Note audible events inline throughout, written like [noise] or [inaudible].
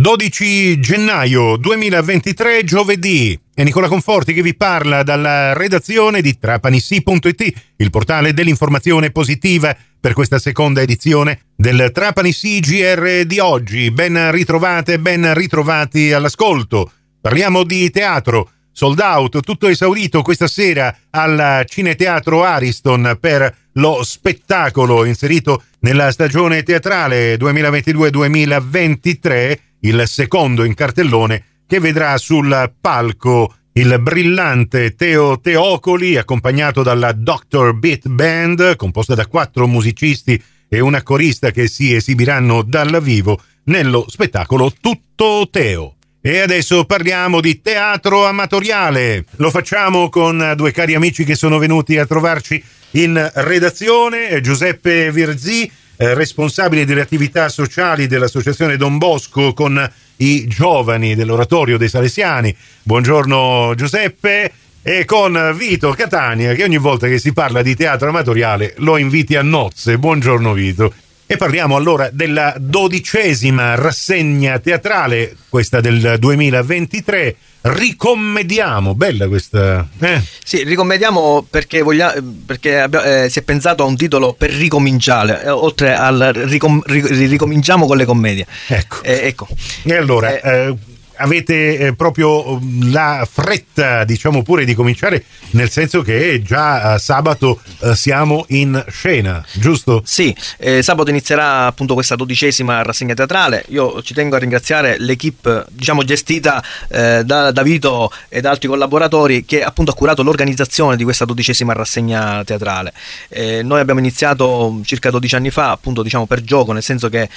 12 gennaio 2023, giovedì. È Nicola Conforti che vi parla dalla redazione di trapanissi.it, il portale dell'informazione positiva per questa seconda edizione del Trapani CGR di oggi. Ben ritrovate, ben ritrovati all'ascolto. Parliamo di teatro. Sold out, tutto esaurito questa sera al Cineteatro Ariston per lo spettacolo inserito nella stagione teatrale 2022-2023 il secondo in cartellone, che vedrà sul palco il brillante Teo Teocoli, accompagnato dalla Doctor Beat Band, composta da quattro musicisti e una corista che si esibiranno dal vivo nello spettacolo Tutto Teo. E adesso parliamo di teatro amatoriale. Lo facciamo con due cari amici che sono venuti a trovarci in redazione, Giuseppe Virzì eh, responsabile delle attività sociali dell'Associazione Don Bosco con i giovani dell'Oratorio dei Salesiani. Buongiorno Giuseppe. E con Vito Catania, che ogni volta che si parla di teatro amatoriale lo inviti a nozze. Buongiorno Vito. E parliamo allora della dodicesima rassegna teatrale, questa del 2023. Ricommediamo, bella questa. Eh? Sì, ricommediamo perché, voglia, perché eh, si è pensato a un titolo per ricominciare, eh, oltre al ricom, ricominciamo con le commedie. Ecco. Eh, ecco. E allora, eh, eh, avete eh, proprio mm, la fretta, diciamo pure, di cominciare, nel senso che già eh, sabato eh, siamo in scena, giusto? Sì, eh, sabato inizierà appunto questa dodicesima rassegna teatrale. Io ci tengo a ringraziare l'equipe, diciamo, gestita eh, da, da Vito e da altri collaboratori che appunto ha curato l'organizzazione di questa dodicesima rassegna teatrale. Eh, noi abbiamo iniziato circa 12 anni fa, appunto, diciamo, per gioco, nel senso che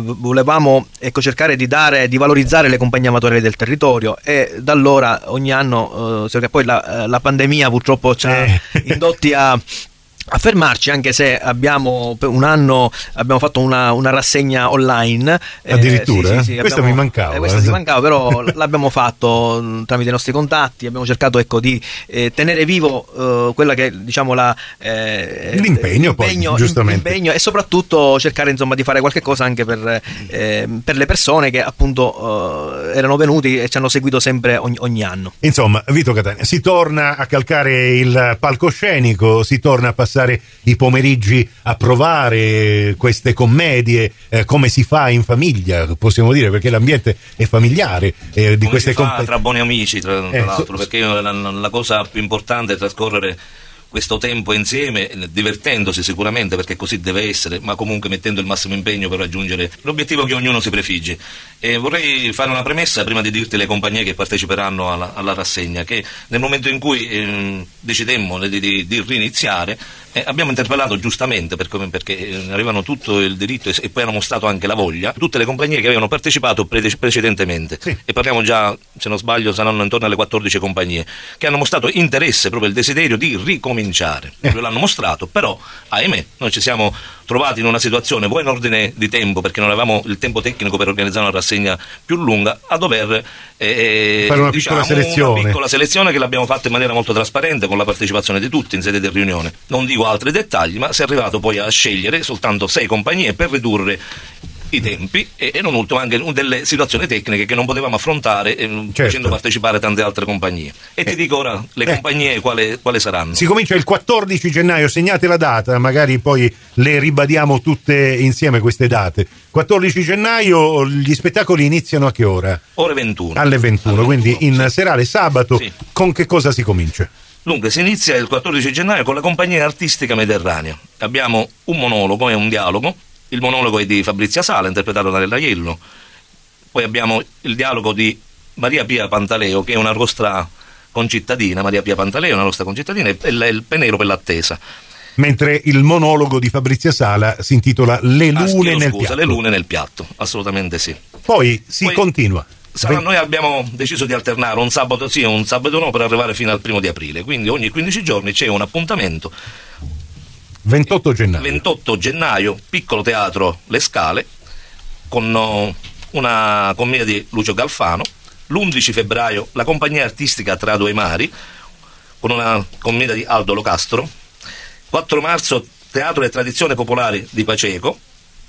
volevamo ecco, cercare di dare, di valorizzare valorizzare le compagnie amatoriali del territorio e da allora ogni anno, eh, poi la, eh, la, pandemia purtroppo ci ha eh. indotti a a fermarci anche se abbiamo un anno abbiamo fatto una, una rassegna online eh, addirittura eh, sì, sì, sì, questa abbiamo, mi mancava eh, questa mi mancava però [laughs] l'abbiamo fatto mm, tramite i nostri contatti abbiamo cercato ecco, di eh, tenere vivo eh, quella che diciamo la, eh, l'impegno, l'impegno, poi, giustamente. l'impegno e soprattutto cercare insomma di fare qualche cosa anche per, per le persone che appunto erano venuti e ci hanno seguito sempre ogni, ogni anno. Insomma Vito Catania si torna a calcare il palcoscenico si torna a passare passare i pomeriggi a provare queste commedie, eh, come si fa in famiglia, possiamo dire, perché l'ambiente è familiare. Eh, di come queste si tra buoni amici, tra, tra eh, l'altro, so, perché la, la cosa più importante è trascorrere questo tempo insieme, divertendosi sicuramente perché così deve essere, ma comunque mettendo il massimo impegno per raggiungere l'obiettivo che ognuno si prefigge. E vorrei fare una premessa prima di dirti le compagnie che parteciperanno alla, alla rassegna, che nel momento in cui eh, decidemmo di, di, di riniziare eh, abbiamo interpellato giustamente perché, perché avevano tutto il diritto e, e, poi hanno mostrato anche la voglia, tutte le compagnie che avevano partecipato pre- precedentemente sì. e parliamo già, se non sbaglio, saranno intorno alle 14 compagnie che hanno mostrato interesse, proprio il desiderio di ricominciare, eh. l'hanno mostrato, però ahimè noi ci siamo trovati in una situazione, vuoi in ordine di tempo, perché non avevamo il tempo tecnico per organizzare una rassegna più lunga, a dover eh, fare una, diciamo, piccola selezione. una piccola selezione che l'abbiamo fatta in maniera molto trasparente con la partecipazione di tutti in sede di riunione. Non dico altri dettagli, ma si è arrivato poi a scegliere soltanto sei compagnie per ridurre i tempi e, e non ultimo anche delle situazioni tecniche che non potevamo affrontare eh, certo. facendo partecipare tante altre compagnie. E eh, ti dico ora le eh, compagnie quali, quali, saranno. Si comincia il 14 gennaio, segnate la data, magari poi le ribadiamo tutte insieme queste date. 14 gennaio gli spettacoli iniziano a che ora? Ore 21. Alle 21, Alle 21 quindi in sì. serale sabato sì. con che cosa si comincia? Dunque, si inizia il 14 gennaio con la compagnia artistica Mediterranea. Abbiamo un monologo e un dialogo il monologo è di Fabrizia Sala, interpretato da Nella Iello. Poi abbiamo il dialogo di Maria Pia Pantaleo, che è una nostra concittadina, Maria Pia Pantaleo, una nostra concittadina, e il penero per l'attesa. Mentre il monologo di Fabrizia Sala si intitola Le lune ah, chiedo, nel scusa, piatto. Le lune nel piatto, assolutamente sì. Poi si Poi, continua. Sarà, noi abbiamo deciso di alternare un sabato sì e un sabato no per arrivare fino al primo di aprile, quindi ogni 15 giorni c'è un appuntamento 28 gennaio. 28 gennaio, piccolo teatro Le Scale, con uh, una commedia di Lucio Galfano. L'11 febbraio la compagnia artistica Tra Due Mari, con una commedia di Aldo Locastro. 4 marzo Teatro e Tradizione Popolari di Paceco,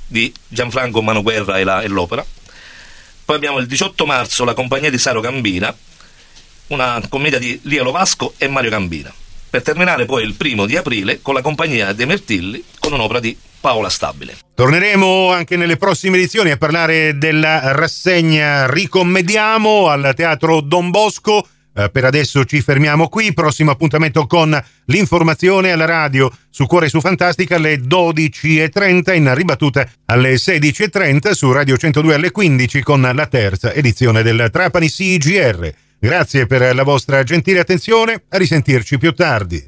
di Gianfranco Manoguerra e, la, e l'opera. Poi abbiamo il 18 marzo la compagnia di Saro Gambina, una commedia di Lia Lovasco e Mario Gambina. Per terminare poi il primo di aprile con la compagnia De Mertilli con un'opera di Paola Stabile. Torneremo anche nelle prossime edizioni a parlare della rassegna Ricommediamo al Teatro Don Bosco. Eh, per adesso ci fermiamo qui. Prossimo appuntamento con l'informazione alla radio su Cuore su Fantastica alle 12.30 in ribattuta alle 16.30 su Radio 102 alle 15 con la terza edizione del Trapani CGR. Grazie per la vostra gentile attenzione, a risentirci più tardi.